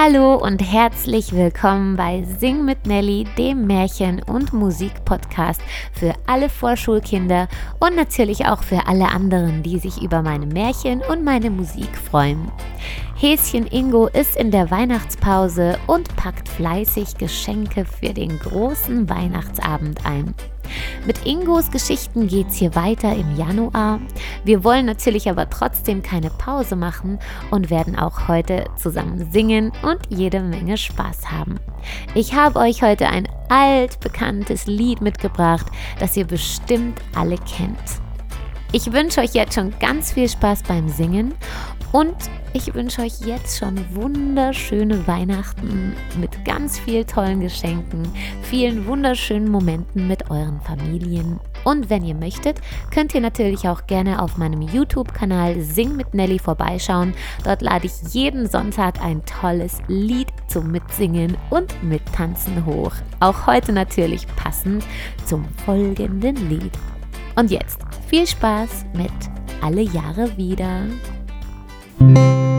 Hallo und herzlich willkommen bei Sing mit Nelly, dem Märchen- und Musikpodcast für alle Vorschulkinder und natürlich auch für alle anderen, die sich über meine Märchen und meine Musik freuen. Häschen Ingo ist in der Weihnachtspause und packt fleißig Geschenke für den großen Weihnachtsabend ein. Mit Ingos Geschichten geht's hier weiter im Januar. Wir wollen natürlich aber trotzdem keine Pause machen und werden auch heute zusammen singen und jede Menge Spaß haben. Ich habe euch heute ein altbekanntes Lied mitgebracht, das ihr bestimmt alle kennt. Ich wünsche euch jetzt schon ganz viel Spaß beim Singen und ich wünsche euch jetzt schon wunderschöne Weihnachten mit ganz viel tollen Geschenken, vielen wunderschönen Momenten mit euren Familien. Und wenn ihr möchtet, könnt ihr natürlich auch gerne auf meinem YouTube-Kanal Sing mit Nelly vorbeischauen. Dort lade ich jeden Sonntag ein tolles Lied zum Mitsingen und Mittanzen hoch. Auch heute natürlich passend zum folgenden Lied. Und jetzt viel Spaß mit Alle Jahre wieder. Música